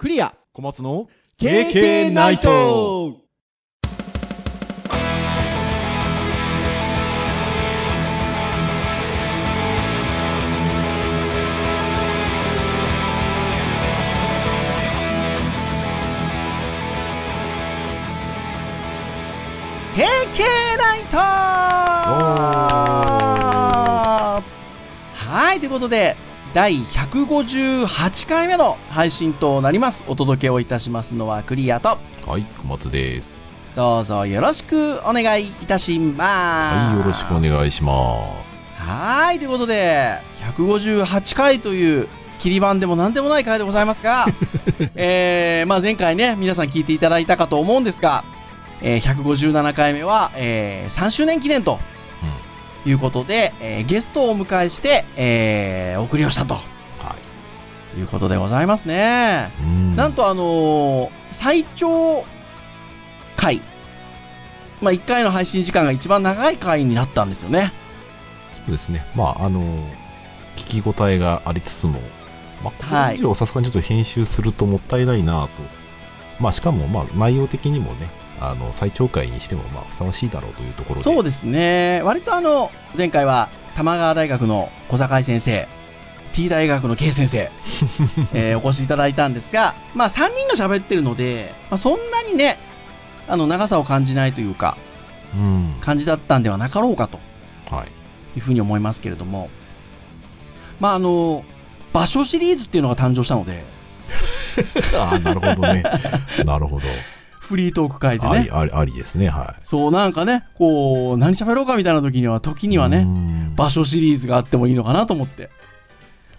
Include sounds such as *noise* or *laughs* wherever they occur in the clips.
クリア。小松の KK ナイト。平家ナイト。はい、ということで、第158回目の配信となります。お届けをいたしますのはクリアと、はい小松ですどうぞよろしくお願いいたします。はいよろしくお願いしますはい、ということで、158回という切り番でも何でもない回でございますが、*laughs* えー、まあ前回ね、皆さん聞いていただいたかと思うんですが、えー、157回目は、えー、3周年記念ということで、えーゲストをお迎えして、えー、お送りをしたと。はい。いうことでございますね。うん。なんとあのー最長回、まあ1回の配信時間が一番長い回になったんですよね。そうですね。まああの聞き応えがありつつもまあこはいれ以上さすがにちょっと編集するともったいないなと、まあしかもまあ内容的にもねあの最長回にしてもまあふさわしいだろうというところで。そうですね。割とあの、前回は玉川大学の小坂井先生、T 大学の K 先生、*laughs* えーお越しいただいたんですが、まあ3人が喋ってるので、まあ、そんなにね、あの長さを感じないというか、うん。感じだったんではなかろうかと。はい。いうふうに思いますけれども、まああの、場所シリーズっていうのが誕生したので、*laughs* ああなるほどね。なるほどフリートーク会でねあり、ありですねはいそうなんかね、こう、何喋ろうかみたいな時には、時にはね、ね場所シリーズがあってもいいのかなと思って、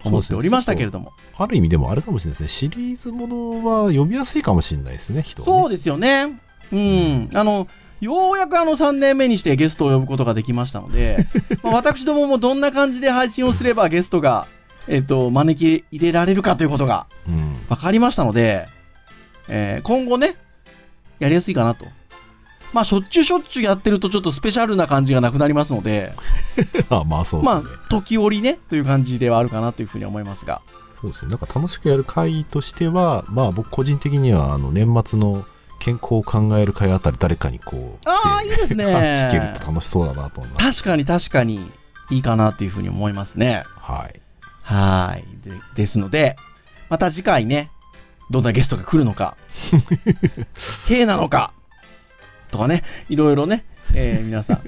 思っておりましたけれども。ある意味でもあれかもしれないですね。シリーズものは読みやすいかもしれないですね、人はねそうですよね。うん。あの、ようやくあの3年目にしてゲストを呼ぶことができましたので、*laughs* まあ、私どももどんな感じで配信をすればゲストが、えっ、と、招き入れられるかということがうん。分かりましたので、えー今後ね、やりやすいかなと。まあ、しょっちゅうしょっちゅうやってるとちょっとスペシャルな感じがなくなりますので、*laughs* あまあそうですね。まあ、時折ね、という感じではあるかなというふうに思いますが。そうですね。なんか楽しくやる回としては、まあ僕個人的には、あの、年末の健康を考える会あたり誰かにこう、ああ、いいですね。聞けると楽しそうだなと思います。確かに確かにいいかなというふうに思いますね。はい。はい。でですので、また次回ね、どんなゲストが来るのか、*laughs* K なのか、とかね、いろいろね、えー皆さん、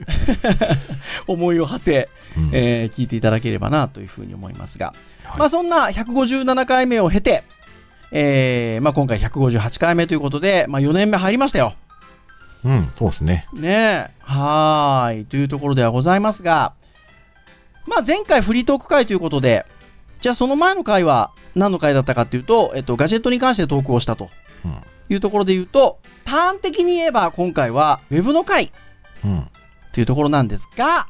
*laughs* 思いを馳せ、うんえー聞いていただければなというふうに思いますが、はいまあそんな157回目を経て、えーまあ今回158回目ということで、まあ4年目入りましたよ。うん、そうですね。ねえ。はーい。というところではございますが、まあ前回フリートーク会ということで、じゃあその前の回は何の回だったかっていうと、えっと、ガジェットに関してトークをしたとうん。いうところで言うと、端的に言えば今回は Web の回うん。というところなんですが、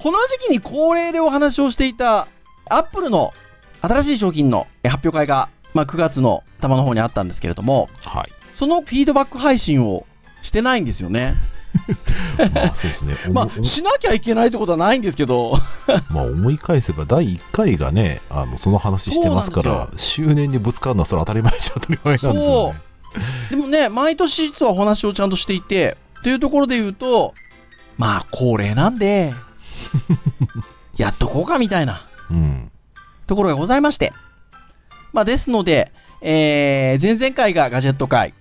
この時期に恒例でお話をしていた Apple の新しい商品のえ発表会が、まあ、9月の頭の方にあったんですけれども、はい。そのフィードバック配信をしてないんですよね。*laughs* まあそうですね。お *laughs* まもあ、しなきゃいけないってことはないんですけど、*laughs* まあ思い返せば第1回がね、あの、その話してますから、周年でぶつかるのはそれは当たり前じゃ当たり前なんですよね。でもね、毎年実はお話をちゃんとしていて、というところで言うと、まあ、恒例なんで、やっとこうかみたいなうん。ところがございまして。まあ、ですので、えー、前々回がガジェット会。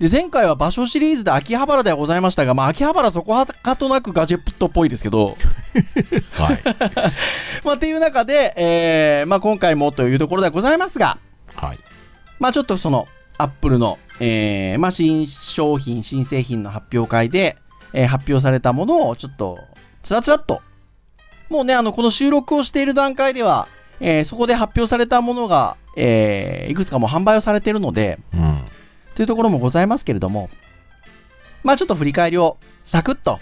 で、前回は場所シリーズで秋葉原ではございましたが、まあ、秋葉原そこはかとなくガジェットっぽいですけど、*laughs* はい。*laughs* まあ、っていう中で、えー、まあ、今回もというところではございますが、はい。まあちょっとその、アップルの、えー、まあ新商品、新製品の発表会で、えー発表されたものをちょっと、つらつらっと、もうね、あの、この収録をしている段階では、えーそこで発表されたものが、えーいくつかもう販売をされているので、うん。というところもございますけれども、まあちょっと振り返りをサクッと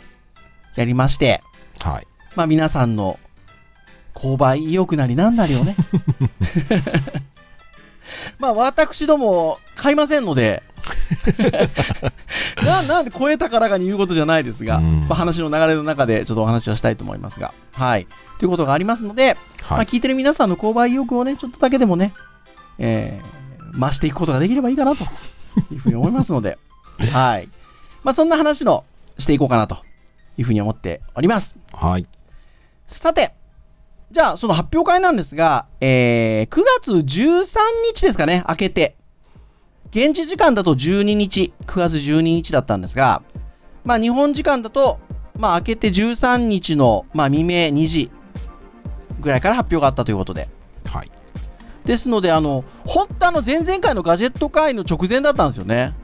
やりまして、はい。まあ皆さんの購買意欲なりなんなりをね。*laughs* *laughs* まあ私ども買いませんので、*laughs* ななんで超えたからかに言うことじゃないですが、うんまあ、話の流れの中でちょっとお話はしたいと思いますが、はい。ということがありますので、まあ、はい。聞いてる皆さんの購買意欲をね、ちょっとだけでもね、えー増していくことができればいいかなというふうに思いますので、*laughs* はい。まあ、そんな話のしていこうかなというふうに思っております。はい。さて、じゃあ、その発表会なんですが、えー、9月13日ですかね、明けて。現地時間だと12日、9月12日だったんですが、まあ、日本時間だと、まあ、明けて13日の、まあ、未明2時ぐらいから発表があったということで。はい。ですので、あの、本当あの、前々回のガジェット会の直前だったんですよね。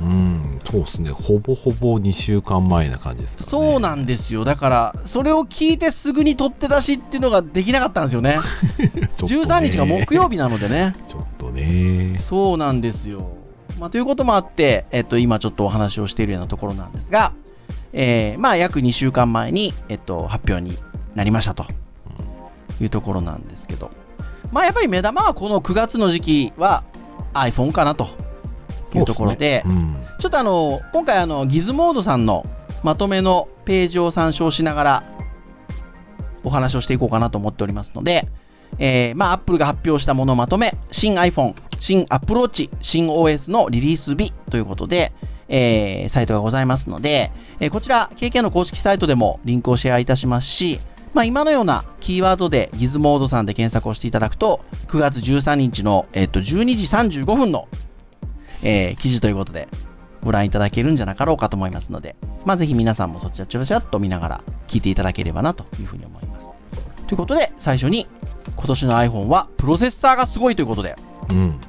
うん、そうですね。ほぼほぼ2週間前な感じですかね。そうなんですよ。だから、それを聞いてすぐに取って出しっていうのができなかったんですよね。*laughs* ね13日が木曜日なのでね。ちょっとね。そうなんですよ。まあ、ということもあって、えっと、今ちょっとお話をしているようなところなんですが、えーまあ、約2週間前に、えっと、発表になりましたというところなんですけど、まあ、やっぱり目玉はこの9月の時期は iPhone かなというところで、そうすね。ちょっとあの、今回あの、ギズモードさんのまとめのページを参照しながら、お話をしていこうかなと思っておりますので、えー、まあ、Apple が発表したものをまとめ、新 iPhone、新 Apple Watch、新 OS のリリース日ということで、えー、サイトがございますので、えーこちら、KK の公式サイトでもリンクをシェアいたしますし、まあ、今のようなキーワードでギズモードさんで検索をしていただくと、9月13日の、えっと12時35分の、えー記事ということで、ご覧いただけるんじゃなかろうかと思いますので、まあ、ぜひ皆さんもそちらちょろちょろっと見ながら聞いていただければなというふうに思います。ということで、最初に、今年の iPhone はプロセッサーがすごいということで、うん。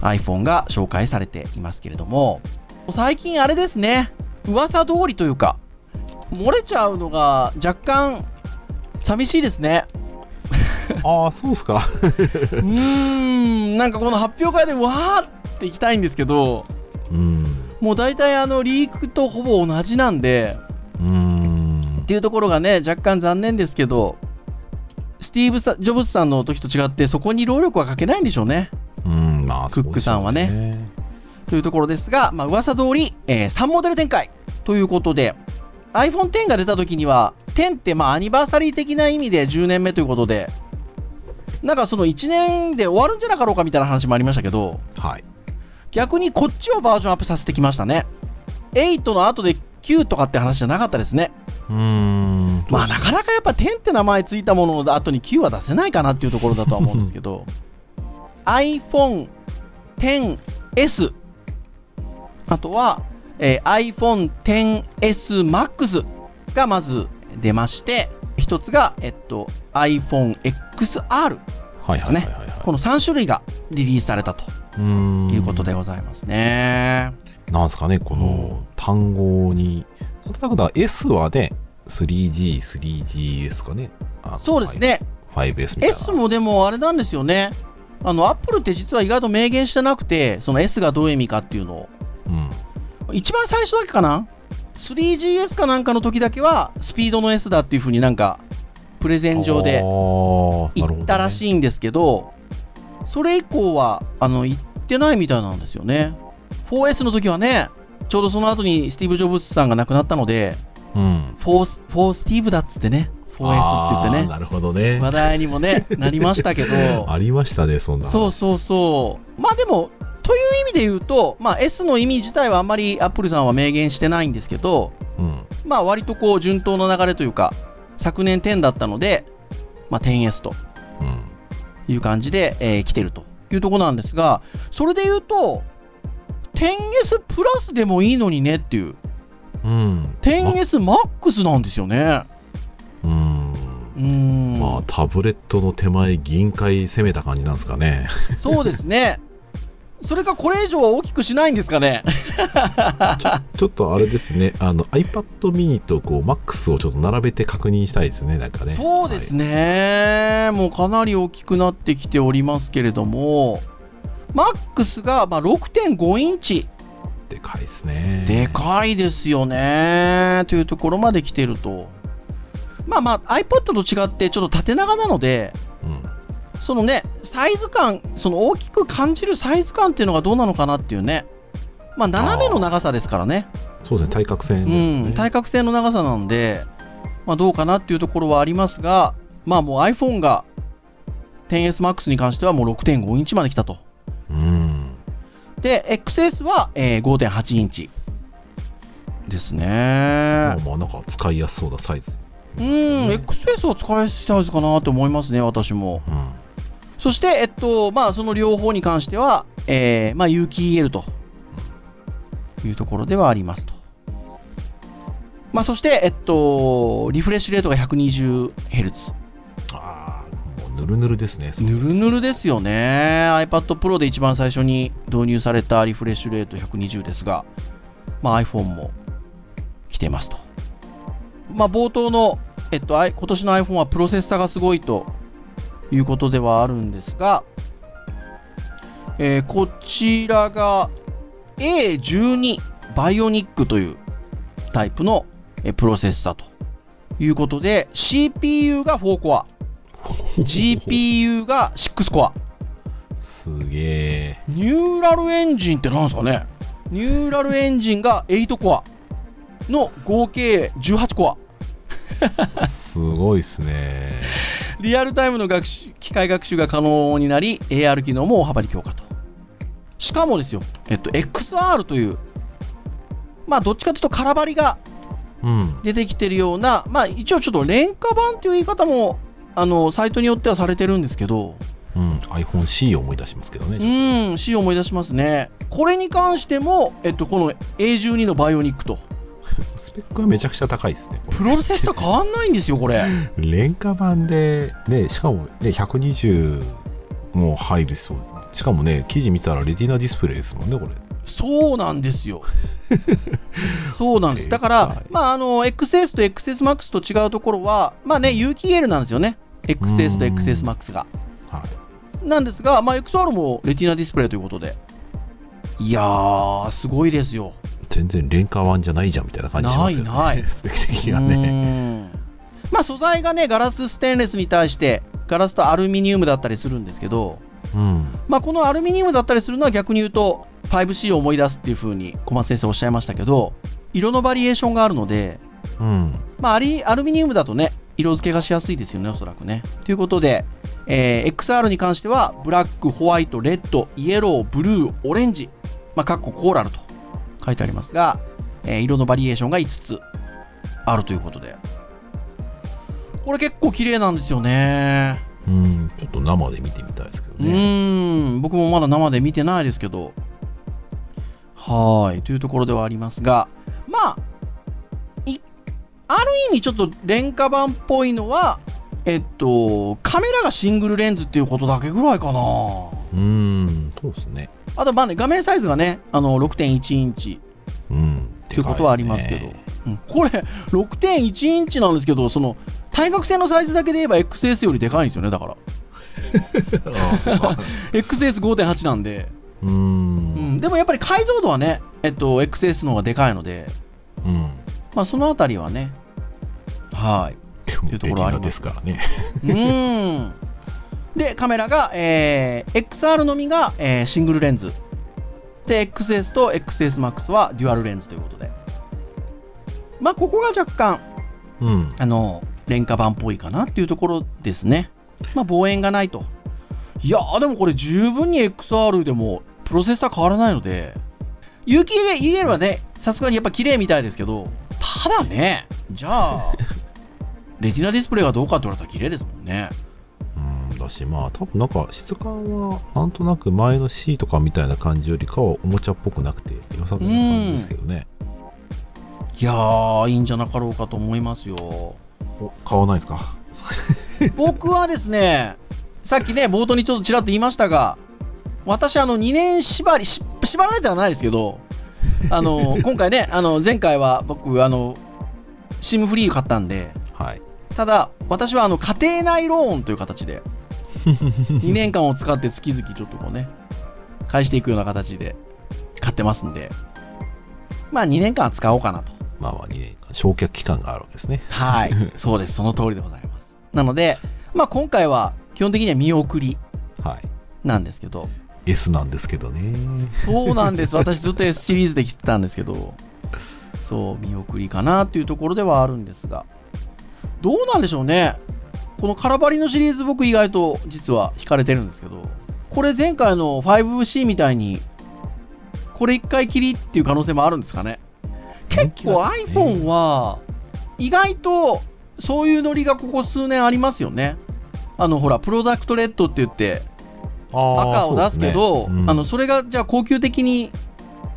iPhone が紹介されていますけれども、最近あれですね、噂通りというか、漏れちゃうのが若干寂しいですね。*laughs* ああ、そうっすか。*laughs* うーん、なんかこの発表会でわーって行きたいんですけど、うん。もう大体あのリークとほぼ同じなんで、うーんっ。ていうところがね、若干残念ですけど、スティーブさジョブズさんの時と違って、そこに労力はかけないんでしょうね。うん、まあ、クックさんはねそうですよというところですが、まあ噂通り、えー3モデル展開ということで、iPhone X が出た時には、10ってまあアニバーサリー的な意味で10年目ということで、なんかその1年で終わるんじゃなかろうかみたいな話もありましたけど、はい。逆にこっちをバージョンアップさせてきましたね。8の後で9とかって話じゃなかったですね。うーん。まあなかなかやっぱ10って名前ついたものの後に9は出せないかなっていうところだとは思うんですけど iPhone XS あとは、えー iPhone XS Max がまず出まして一つが、えっと、iPhone XR はいはいはいはい、はい。この3種類がリリースされたと。いうことでございますね。なんですかね、この単語に。なんとなくだ S はね、3G、3GS かね。そうです。ね。5S みたいな。S もでもあれなんですよね。あの、アップルって実は意外と明言してなくて、その S がどういう意味かっていうのを。うん。一番最初だけかな？3GS かなんかの時だけはスピードの S だっていう風になんかプレゼン上で言ったらい。しいんですけどそれ以降はあの言ってないみたいなんですよね 4S の時はねちょうどその後にスティーブ・ジョブズさんが亡くなったのでうん。4, 4スティーブだっつってね 4S って言ってねなるほどね。話題にもねなりましたけど *laughs* ありましたね、そんな話。そうそうそう。まあでも、という意味で言うと、まあ、S の意味自体はあんまりアップルさんは明言してないんですけど、うん。まあ割とこう順当な流れというか、昨年10だったので、まあ、10S とうん。いう感じで、えー来てるというところなんですが、それで言うと、10S プラスでもいいのにねっていう、うん。10S Max なんですよね。うん。うーん、まあ、タブレットの手前、銀塊攻めた感じなんですかね。そうですね。それかこれ以上は大きくしないんですかね？*laughs* ちょっとあれですね、あの iPad mini とこう MAX をちょっと並べて確認したいですね、なんかね。そうですね、もうかなり大きくなってきておりますけれども、MAX がまあ6.5インチ、はいでかいですね。でかいですよねというところまで来てると。まあまあ iPod と違ってちょっと縦長なので、うん。そのね、サイズ感、その大きく感じるサイズ感っていうのがどうなのかなっていうね。まあ斜めの長さですからね。そうですね、対角線うですよね。ん、対角線の長さなんで、まあ、どうかなっていうところはありますが、まあもう iPhone が 10S Max に関してはもう6.5インチまで来たとうん。して、XS は、えー5.8インチですね。まあまあなんか使いやすそうなサイズ。うん、XS は使いやすいサイズかなと思いますね、私も。うん。そして、えっと、まあ、その両方に関しては、えー、まあ、有機 EL というところではありますと。まあ、そして、えっと、リフレッシュレートが 120Hz。ああ、もうぬるぬるですね。ぬるぬるですよね。iPad Pro で一番最初に導入されたリフレッシュレート120ですが、まあ、iPhone も来てますと。まあ、冒頭の、えっと、今年の iPhone はプロセッサがすごいということではあるんですが、えーこちらが A12 バイオニックというタイプのえープロセッサということで、CPU が4コア。GPU が6コア。すげえ。ニューラルエンジンって何ですかね？ニューラルエンジンが8コアの合計18コア。すごいっすね。リアルタイムの学習機械学習が可能になり、AR 機能も大幅に強化と。しかもですよ、えっと、XR という、まあ、どっちかというと空張りがうん。出てきてるような、まあ、一応ちょっと廉価版という言い方も、あの、サイトによってはされてるんですけど、うん。iPhone-C を思い出しますけどね。うん、C を思い出しますね。これに関しても、えっと、この A12 のバイオニックと、スペックはめちゃくちゃ高いですね。プロセッサ変わんないんですよ、これ。*laughs* 廉価版で、ね、しかもね、120も入るそう。しかもね、記事見たらレティナディスプレイですもんね、これ。そうなんですよ。*laughs* そうなんです。だかはらい、まあ、あの、XS と XSMAX と違うところは、まあね、有機 EL なんですよね。XS とうん XSMAX が。はい。なんですが、まあ、XR もレティナディスプレイということで。いやー、すごいですよ。全然廉価版じゃないじゃんみたいな感じしますよね。ないない *laughs* スペック的にはね。まあ素材がね、ガラスステンレスに対して、ガラスとアルミニウムだったりするんですけど、うん。まあこのアルミニウムだったりするのは逆に言うと、5C を思い出すっていう風に小松先生おっしゃいましたけど、色のバリエーションがあるので、うん。まあアリアルミニウムだとね、色付けがしやすいですよね、おそらくね。ということで、えー XR に関しては、ブラック、ホワイト、レッド、イエロー、ブルー、オレンジ、まあ、かっこコーラルと書いてありますが、えー色のバリエーションが5つあるということで。これ結構綺麗なんですよね。うん。ちょっと生で見てみたいですけどうね。ーん、僕もまだ生で見てないですけど。はーい、というところではありますが、まあ、いある意味ちょっと廉価版っぽいのは、えっと、カメラがシングルレンズっていうことだけぐらいかな。うん。そうですね。あと、まあね、画面サイズがね、あの、6.1インチうん。ということはありますけど、うんこれ、6.1インチなんですけど、その、対角線のサイズだけで言えば XS よりでかいんですよね、だから。ああ、そうか。*laughs* XS5.8 なんで。う。うんん、でもやっぱり解像度はね、えっと、XS の方がでかいので、うん。まあ、そのあたりはね、はい。でもいうところありますからね。うーん。で、カメラが、えー XR のみが、えーシングルレンズ。で、XS と XSMAX はデュアルレンズということで。まあ、ここが若干、うん。あの、廉価版っぽいかなっていうところですね。まあ、望遠がないと。いやー、でもこれ十分に XR でもプロセッサー変わらないので、有機 EL はね、さすがにやっぱ綺麗みたいですけど、ただね、じゃあ、*laughs* レティナディスプレイがどうかって言われたら綺麗ですもんね。うん、だし、まあ、多分なんか質感は、なんとなく前の C とかみたいな感じよりかはおもちゃっぽくなくて、良さそうな感じですけどね。いやー、いいんじゃなかろうかと思いますよ。お、買わないですか？*laughs* 僕はですね、さっきね、冒頭にちょっとちらっと言いましたが、私、あの、2年縛り、し縛られてはないですけど、あの、*laughs* 今回ね、あの、前回は僕、あの、シムフリー買ったんで、はい。ただ、私はあの、家庭内ローンという形で、2年間を使って月々ちょっとこうね、返していくような形で買ってますんで、まあ2年間は使おうかなと。まあまあ2年間、焼却期間があるわけですね。はい。そうです。その通りでございます。なので、まあ今回は基本的には見送りはい。なんですけど、S なんですけどね。そうなんです。私ずっと S *laughs* シリーズで来てたんですけど、そう、見送りかなっていうところではあるんですが、どうなんでしょうね。このカラバリのシリーズ僕意外と実は惹かれてるんですけど、これ前回の 5C みたいにこれ1回きりっていう可能性もあるんですかね？結構 iPhone は、意外とそういうノリがここ数年ありますよね。あのほら、プロダクトレッドって言って、赤を出すけど、そねうんあのそれがじゃあ高級的に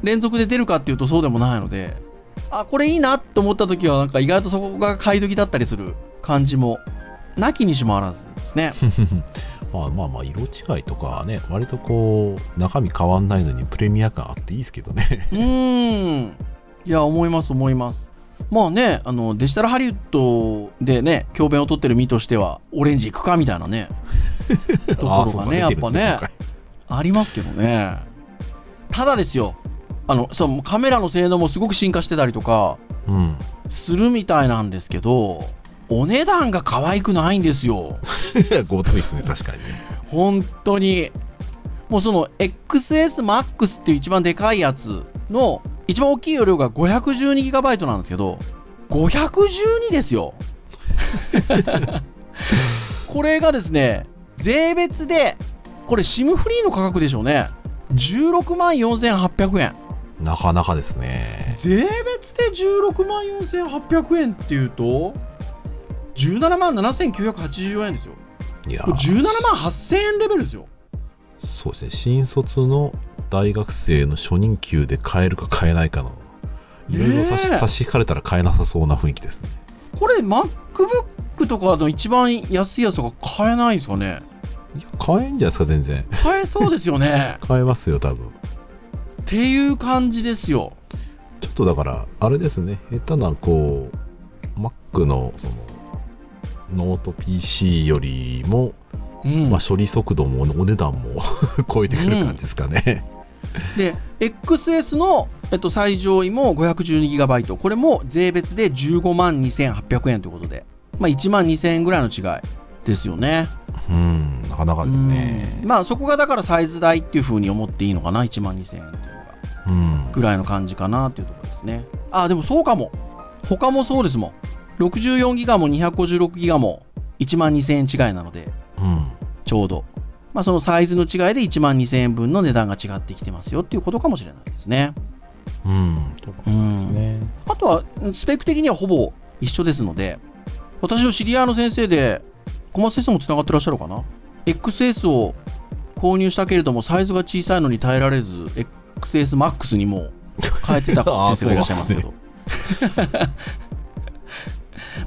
連続で出るかっていうとそうでもないので、あこれいいなと思った時はなんか意外とそこが買い時だったりする感じもなきにしもあらずですね。*laughs* まあまあまあ色違いとかはね割とこう中身変わんないのにプレミア感あっていいですけどねうーん。いや、思います、思います。まあね、あの、デジタルハリウッドでね、教鞭を取ってる身としては、オレンジ行くかみたいなね、*laughs* ところがね、やっぱね、ありますけどね。ただですよ、あの、そう、カメラの性能もすごく進化してたりとか、うんするみたいなんですけど、お値段が可愛くないんですよ。*laughs* ごついですね確かにね本当に。もうその XSMAX っていう一番でかいやつの一番大きい容量が 512GB なんですけど、512ですよ。*laughs* これがですね、税別で、これ SIM フリーの価格でしょうね。16万4800円。なかなかですね税別で16万4800円っていうと、17万7984円ですよ。いやこれ17万8000円レベルですよ。そうですね。新卒の大学生の初任給で買えるか買えないかのいろいろ差し,、差し引かれたら買えなさそうな雰囲気ですね。これ MacBook とかの一番安いやつとか買えないんですかね？いや買えんじゃないですか全然。買えそうですよね。*laughs* 買えますよ多分。っていう感じですよ。ちょっとだからあれですね。下手なこう Mac のそのノート PC よりも、うん。まあ、処理速度もお値段も *laughs* 超えてくる感じですかね、で XS の、えっと、最上位も 512GB これも税別で15万2800円ということで、まあ、1万2000円ぐらいの違いですよね。うんなかなかですね。うん。まあそこがだからサイズ代っていう風に思っていいのかな？1万2000円っていうのが。うん。ぐらいの感じかなっていうところですね。あ、でもそうかも。他もそうですもん。64ギガも256ギガも1万2000円違いなので、うんちょうど。まあそのサイズの違いで1万2000円分の値段が違ってきてますよっていうことかもしれないですね。うんそうあとは、スペック的にはほぼ一緒ですので、私の知り合いの先生で、小松先生もつながってらっしゃるかな ?XS を購入したけれども、サイズが小さいのに耐えられず、XSMAX にも変えてた先生がいらっしゃいますけど。*laughs*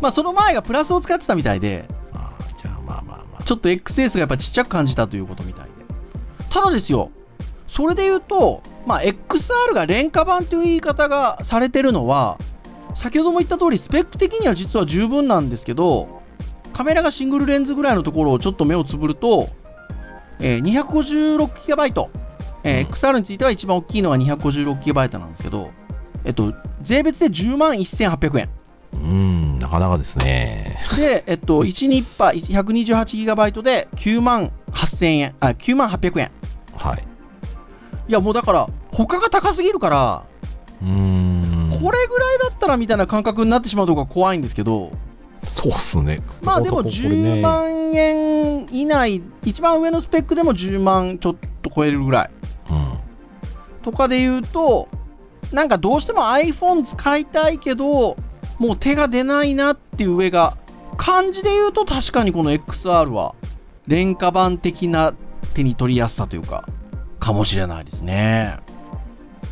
まあその前がプラスを使ってたみたいで、あーじゃあまあまあまあちょっと XS がやっぱちっちゃく感じたということみたいで。ただですよ、それで言うと、まあ、XR が廉価版という言い方がされてるのは、先ほども言った通り、スペック的には実は十分なんですけど、カメラがシングルレンズぐらいのところをちょっと目をつぶると、えー 256GB、えーうん XR については一番大きいのが 256GB なんですけど、えっと、税別で10万1800円。うんなかなかですね。で、えっと、1ニッパー 128GB で9万8000円、あ、9万800円。はい。いや、もうだから、他が高すぎるから、うーん。これぐらいだったらみたいな感覚になってしまうとこが怖いんですけど、そうっすね。まあでもこここれね。10万円以内、一番上のスペックでも10万ちょっと超えるぐらい。うん。とかで言うと、なんかどうしても iPhone 使いたいけど、もう手が出ないなっていう上が、感じで言うと確かにこの XR は、廉価版的な手に取りやすさというか、かもしれないですね。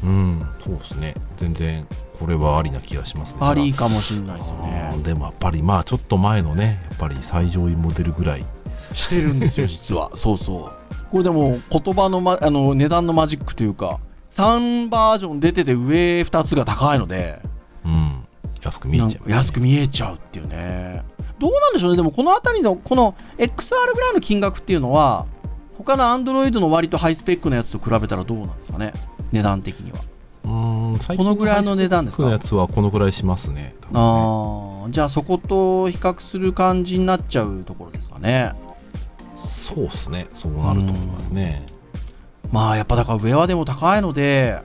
うん、そうですね。全然、これはありな気がしますね。ありかもしれないですよね。でもやっぱり、まあ、ちょっと前のね、やっぱり最上位モデルぐらい。してるんですよ、*laughs* 実は。そうそう。これでも、言葉の,、ま、あの値段のマジックというか、3バージョン出てて上2つが高いので、うん。安く見えちゃいます、ね。安く見えちゃうっていうね。どうなんでしょうね、でもこの辺りの、この XR ぐらいの金額っていうのは、他の Android の割とハイスペックのやつと比べたらどうなんですかね、値段的には。うーん、最このぐらいの値段ですか？のやつはこのぐらいしますね。ねああ、じゃあそこと比較する感じになっちゃうところですかね。そうっすね。そうなると思いますね。まあやっぱだから上はでも高いので、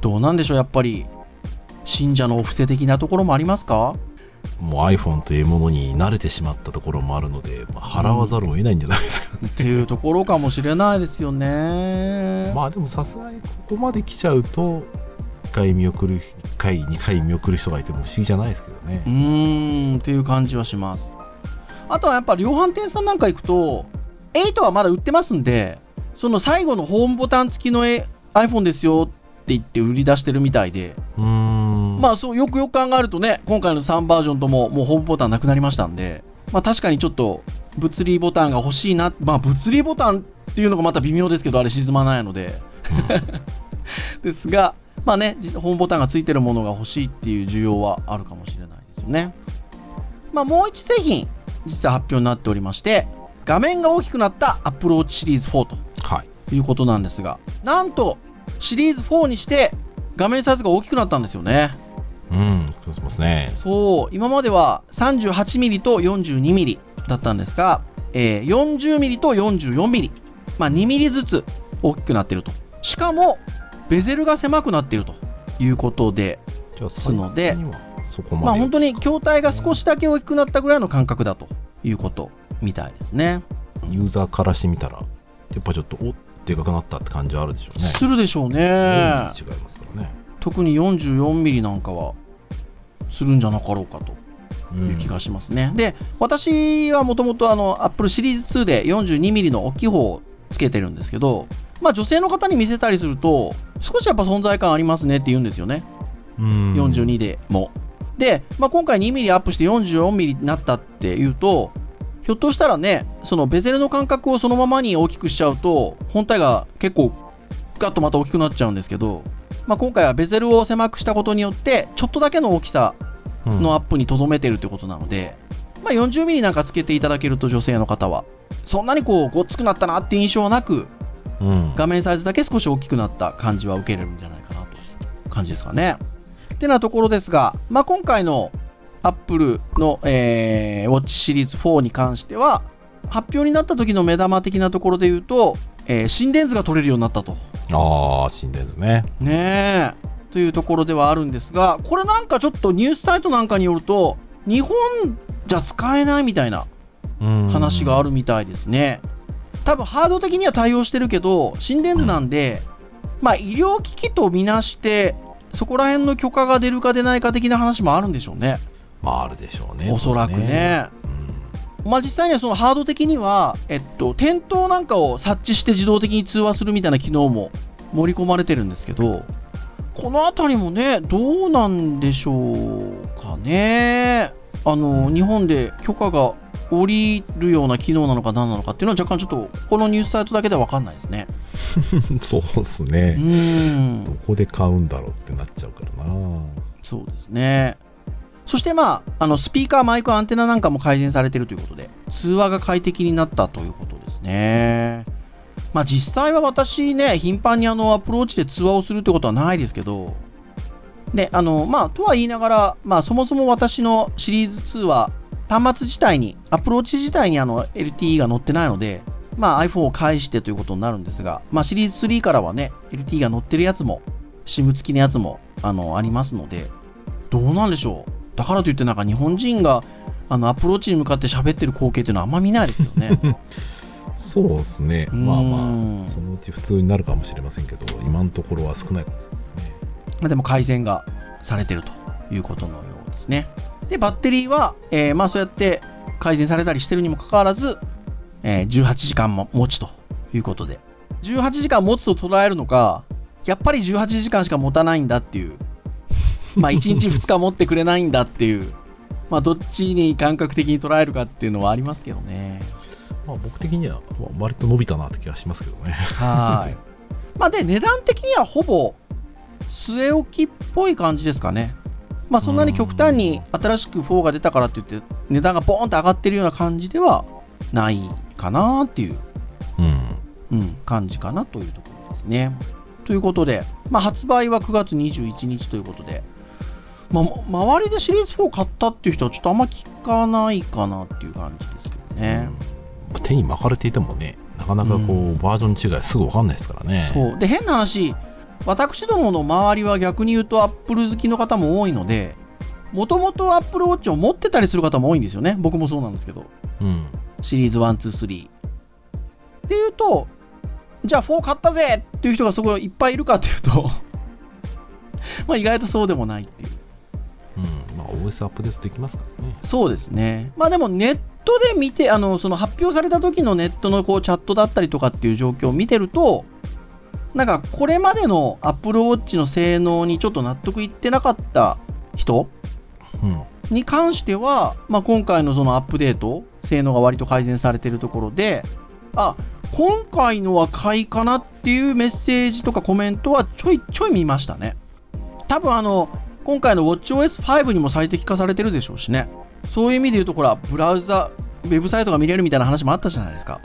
どうなんでしょう、やっぱり、信者のお布施的なところもありますか？もう iPhone というものに慣れてしまったところもあるので、まあ、払わざるを得ないんじゃないですか、ね。っていうところかもしれないですよね。まあでもさすがにここまで来ちゃうと1回見送る1回2回見送る人がいても不思議じゃないですけどね。うーん。っていう感じはします。あとはやっぱ量販店さんなんか行くと、8はまだ売ってますんで、その最後のホームボタン付きのえ iPhone ですよって言って売り出してるみたいで、うーんまあそうよくよく考えるとね、今回の3バージョンとももうホームボタンなくなりましたんで、まあ確かにちょっと物理ボタンが欲しいな、まあ物理ボタンっていうのがまた微妙ですけど、あれ沈まないので、*laughs* ですが、まあね、実ホームボタンがついてるものが欲しいっていう需要はあるかもしれないですよね。まあもう一製品、実は発表になっておりまして、画面が大きくなった Apple Watch シリーズ4と。はい。いうことなんですが、なんとシリーズ4にして画面サイズが大きくなったんですよね。うんそうしますねそう、今までは 38mm と 42mm だったんですが、えー 40mm と 44mm、まあ、2mm ずつ大きくなっていると。しかも、ベゼルが狭くなっているということで、じゃあすのでまあ本当に筐体が少しだけ大きくなったぐらいの感覚だということみたいですね。ユーザーからしてみたらやっぱちょっとおでかくなったって感じはあるでしょうねするでしょうね。違いますからね特に 44mm なんかはするんじゃなかろうかとういう気がしますね。で、私はもともとあの Apple シリーズ2で 42mm の大きい方をつけてるんですけど、まあ女性の方に見せたりすると、少しやっぱ存在感ありますねって言うんですよね。うん42でも。で、まあ、今回 2mm アップして 44mm になったっていうと、ひょっとしたらね、そのベゼルの間隔をそのままに大きくしちゃうと、本体が結構ガッとまた大きくなっちゃうんですけど、まあ、今回はベゼルを狭くしたことによって、ちょっとだけの大きさうんのアップにとどめてるってことなので、まあ、40ミリなんかつけていただけると女性の方は、そんなにこう、ごっつくなったなっていう印象はなく、うん画面サイズだけ少し大きくなった感じは受けれるんじゃないかなと感じですかね。ってなところですが、まあ、今回の Apple の、えー、Watch シリーズ4に関しては、発表になった時の目玉的なところで言うと、えー心電図が取れるようになったと。ああ心電図ねねえ。というところではあるんですが、これなんかちょっとニュースサイトなんかによると、日本じゃ使えないみたいなうん話があるみたいですね。多分ハード的には対応してるけど、心電図なんで、まあ医療機器とみなして、そこら辺の許可が出るか出ないか的な話もあるんでしょうね。まああるでしょうねおそらくね。うんまあ実際にはそのハード的には、えっと、点灯なんかを察知して自動的に通話するみたいな機能も盛り込まれてるんですけど、このあたりもね、どうなんでしょうかね。あの、日本で許可が下りるような機能なのか何なのかっていうのは若干ちょっと、このニュースサイトだけでは分かんないですね。*laughs* そうですうね、んど。こで買うんだろうってなっちゃうからなそうですね。そしてまあ、あの、スピーカー、マイク、アンテナなんかも改善されているということで、通話が快適になったということですね。まあ実際は私ね、頻繁にあの、アプローチで通話をするってことはないですけど、で、あの、まあ、とは言いながら、まあ、そもそも私のシリーズ2は、端末自体に、アプローチ自体にあの、LTE が載ってないので、まあ、iPhone を介してということになるんですが、まあ、シリーズ3からはね、LTE が載ってるやつも、SIM 付きのやつも、あの、ありますので、どうなんでしょう？だからといってなんか日本人が、あの、アプローチに向かって喋ってる光景っていうのはあんま見ないですよね。*laughs* そうですねうんまあまあそのうち普通になるかもしれませんけど今のところは少ないかもしれないですねまあでも改善がされてるということのようですね。で、バッテリーは、えーまあそうやって改善されたりしてるにもかかわらず、えー18時間も持ちということで。18時間持つと捉えるのか、やっぱり18時間しか持たないんだっていう。まあ1日2日持ってくれないんだっていう。まあどっちに感覚的に捉えるかっていうのはありますけどね。まあ僕的にはまあ割と伸びたなって気がしますけどねはい。まあで、値段的にはほぼ据え置きっぽい感じですかね。まあそんなに極端に新しく4が出たからって言って値段がボーンと上がってるような感じではないかなっていう、うんうん、感じかなというところですね。ということで、まあ発売は9月21日ということで、まあ、周りでシリーズ4買ったっていう人はちょっとあんま聞かないかなっていう感じですけどね。うん手に巻かれていてもねなかなかこう、うんバージョン違いすぐ分かんないですからねそうで変な話私どもの周りは逆に言うとアップル好きの方も多いのでもともと Apple Watch を持ってたりする方も多いんですよね。僕もそうなんですけど。うん。シリーズ1、2、3。っていうと、じゃあ4買ったぜっていう人がすごいいっぱいいるかっていうと *laughs* まあ意外とそうでもないっていう。OS アップデートできますからね。そうですね。まあでもネットで見て、あの、その発表された時のネットのこうチャットだったりとかっていう状況を見てると、なんかこれまでの Apple Watch の性能にちょっと納得いってなかった人うん。に関しては、まあ、今回のそのアップデート、性能が割と改善されているところで、あ、今回のは買いかなっていうメッセージとかコメントはちょいちょい見ましたね。多分あの、今回の WatchOS5 にも最適化されてるでしょうしね。そういう意味で言うと、ほら、ブラウザ、ウェブサイトが見れるみたいな話もあったじゃないですか。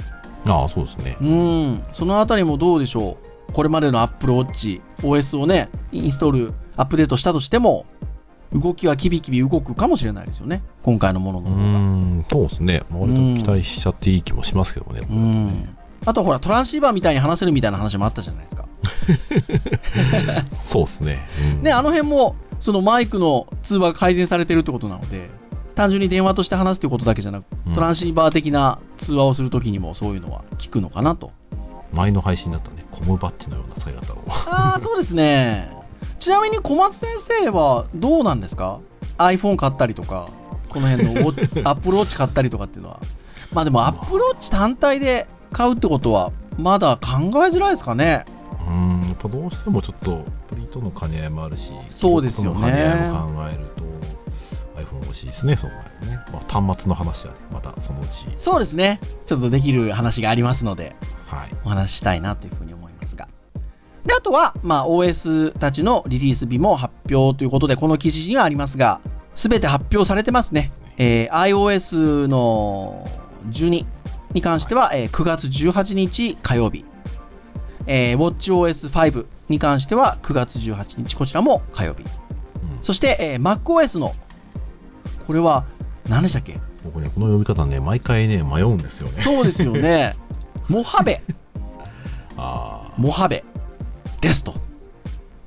ああ、そうですね。うん、そのあたりもどうでしょう。これまでの Apple Watch、OS をね、インストール、アップデートしたとしても、動きはキビキビ動くかもしれないですよね。今回のもののう方が。ん、そうですね。まあ割と期待しちゃっていい気もしますけどね。こうん。あとほら、トランシーバーみたいに話せるみたいな話もあったじゃないですか。*laughs* そうですね。うんね、あの辺も、そのマイクの通話が改善されてるってことなので、単純に電話として話すということだけじゃなく、うんトランシーバー的な通話をするときにもそういうのは聞くのかなと。前の配信だったね、コムバッジのような使い方を。ああ、そうですね。ちなみに小松先生はどうなんですか ?iPhone 買ったりとか、この辺の *laughs* Apple Watch 買ったりとかっていうのは。まあでも Apple Watch 単体で買うってことは、まだ考えづらいですかね？うん、やっぱどうしてもちょっと、プリとの兼ね合いもあるし、そうですよねの兼ね合いも考えると、iPhone 欲しいですね、そうね。まあ、端末の話はね、またそのうち、そうですね。ちょっとできる話がありますので、はい。お話ししたいなというふうに思いますが。で、あとは、まあ、OS たちのリリース日も発表ということで、この記事にはありますが、すべて発表されてますね。えー iOS の12に関しては、えー9月18日火曜日。えー WatchOS5 に関しては9月18日、こちらも火曜日。うんそして、えー MacOS の、これは、何でしたっけ？僕ね、この読み方ね、毎回ね、迷うんですよね。そうですよね。*laughs* モハベ。ああ、モハベですと。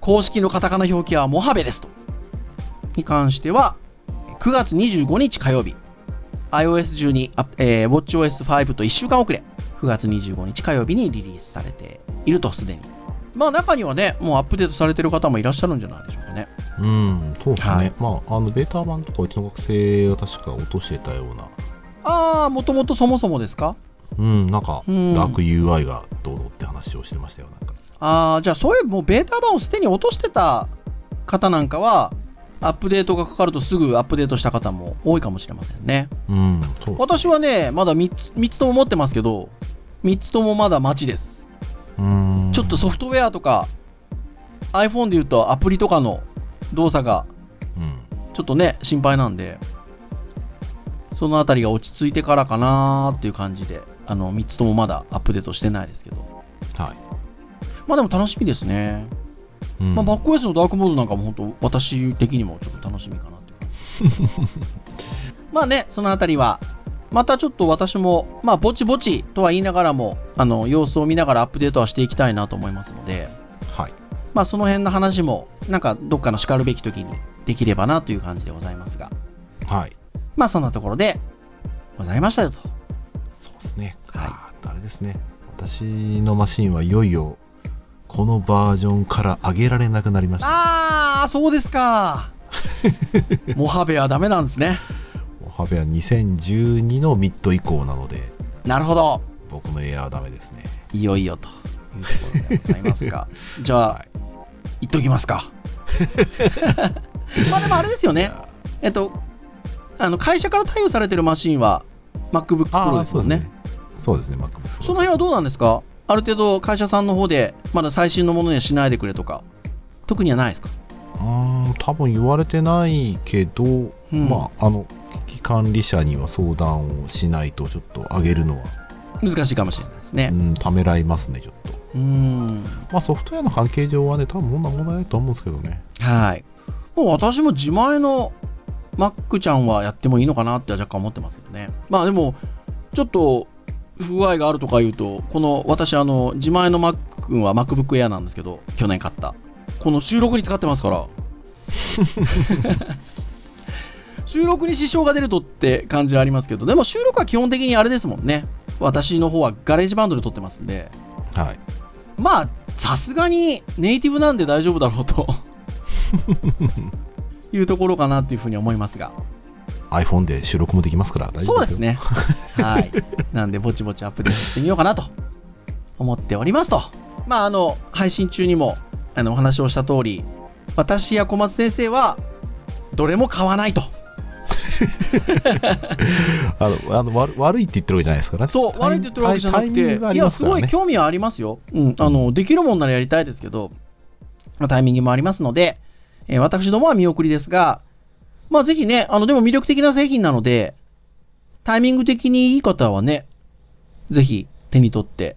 公式のカタカナ表記はモハベですと。に関しては、9月25日火曜日、iOS12、あえー WatchOS5 と1週間遅れ、9月25日火曜日にリリースされていると、すでに。まあ中にはね、もうアップデートされてる方もいらっしゃるんじゃないでしょうかね。うん、そうですね。はいまあ、あの、ベータ版とかうちの学生が確か落としてたような、ああ、もともとそもそもですか？うん、なんか、うんダーク UI がどうのって話をしてましたよ、なんか。ああ、じゃあそういうもうベータ版をすでに落としてた方なんかは、アップデートがかかるとすぐアップデートした方も多いかもしれませんね。うん、そう。私はね、まだ3つ ,3 つとも持ってますけど、3つともまだ待ちです。うん。ちょっとソフトウェアとか、iPhone で言うとアプリとかの動作がうん。ちょっとね、心配なんで、そのあたりが落ち着いてからかなーっていう感じで、あの、3つともまだアップデートしてないですけど。はい。まあでも楽しみですね。うんまあ、MacOS のダークモードなんかも本当、私的にもちょっと楽しみかなっていう *laughs* まあね、そのあたりは、またちょっと私も、まあ、ぼちぼちとは言いながらも、あの、様子を見ながらアップデートはしていきたいなと思いますので、はい。まあ、その辺の話も、なんか、どっかの然るべき時にできればなという感じでございますが、はい。まあ、そんなところで、ございましたよと。そうですね。はいあーあれですね。私のマシンはいよいよ、このバージョンから上げられなくなりました。あー、そうですか。*laughs* モハベはダメなんですね。モハベは2012のミッド以降なので、なるほど。僕のエアーはダメですね。いよいよというところでございますが、*laughs* じゃあ、はい言っときますか。*laughs* まあでもあれですよね。えっと、あの会社から対応されてるマシンは MacBook あ Pro ーですもんね。そうですね。MacBook その辺はどうなんですか？ある程度会社さんの方でまだ最新のものにはしないでくれとか、特にはないですか？うーん、多分言われてないけど、んまあ、あの、管理者には相談をしないと、ちょっと上げるのは、難しいかもしれないですね。うん、ためらいますね、ちょっと。うーん。まあ、ソフトウェアの関係上はね、多分問題問題ないと思うんですけどね。はい。もう私も自前の Mac ちゃんはやってもいいのかなって若干思ってますけどね。まあでも、ちょっと不具合があるとか言うと、この私、あの、自前の Mac 君は MacBook Air なんですけど、去年買った。この収録に使ってますから。*laughs* 収録に支障が出るとって感じはありますけど、でも収録は基本的にあれですもんね。私の方は GarageBand で撮ってますんで、はい。まあ、さすがにネイティブなんで大丈夫だろうと *laughs* いうところかなっていうふうに思いますが。iPhone で収録もできますから大丈夫ですよ。そうですね。*laughs* はい。なんで、ぼちぼちアップデートしてみようかなと思っておりますと。まあ、あの、配信中にも、あの、お話をした通り、私や小松先生は、どれも買わないと。*laughs* あのあの悪悪いって言ってるわけじゃないですからね。そう、悪いって言ってるわけじゃなくて、タイミングがあいや、す。ごい興味はありますよ。うん、あの、できるもんならやりたいですけど、まあタイミングもありますので、えー私どもは見送りですが、まあ、ぜひね、あの、でも魅力的な製品なので、タイミング的にいい方はね、ぜひ手に取って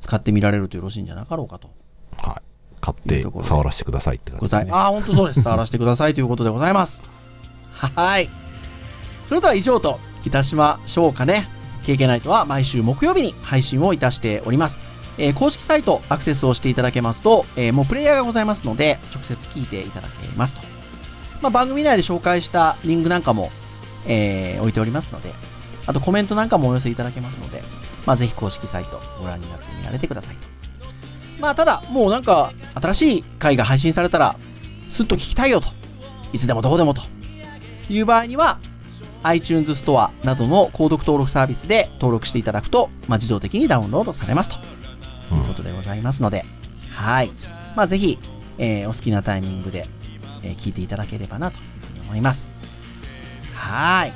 使ってみられるとよろしいんじゃなかろうかと。はい。買って触らせてくださいって感じですね。ああ、本当そうです。触らせてくださいということでございます。はい。それでは以上といたしましょうかね。KK ナイトは毎週木曜日に配信をいたしております。えー公式サイトアクセスをしていただけますと、えーもうプレイヤーがございますので、直接聞いていただけますと。まあ、番組内で紹介したリンクなんかも、えー置いておりますので、あとコメントなんかもお寄せいただけますので、まあ、ぜひ公式サイトご覧になってみられてくださいと。まあ、ただ、もうなんか、新しい回が配信されたら、すっと聞きたいよと。いつでもどこでもと。いう場合には、iTunes ストアなどの購読登録サービスで登録していただくと、まあ、自動的にダウンロードされますとうんいうことでございますので、はい。まあ、ぜひ、えーお好きなタイミングで、えー聞いていただければなというふうに思います。はい。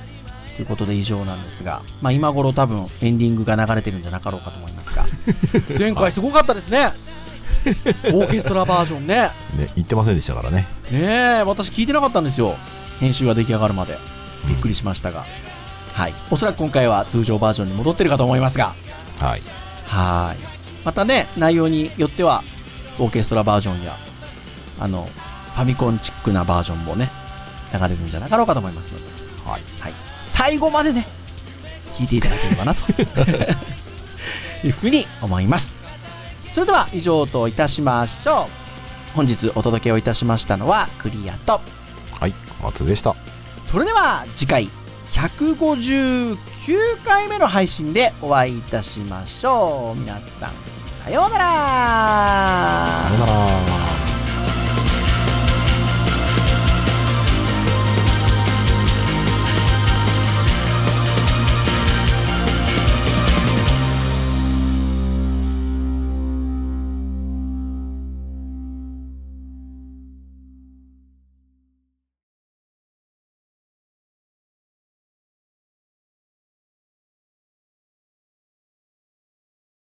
ということで以上なんですが、まあ、今頃多分エンディングが流れてるんじゃなかろうかと思いますが、*laughs* 前回すごかったですね。*laughs* オーケストラバージョンね。ね、言ってませんでしたからね。ねえ、私聞いてなかったんですよ。編集が出来上がるまで。びっくりしましたが。はい。おそらく今回は通常バージョンに戻ってるかと思いますが。はい。はい。またね、内容によっては、オーケストラバージョンや、あの、ファミコンチックなバージョンもね、流れるんじゃなかろうかと思いますので、はい。はい。最後までね、聞いていただければな、というふうに思います。それでは以上といたしましょう。本日お届けをいたしましたのはクリアと、はい。松でした。それでは次回159回目の配信でお会いいたしましょう。皆さんさようなら。さようなら。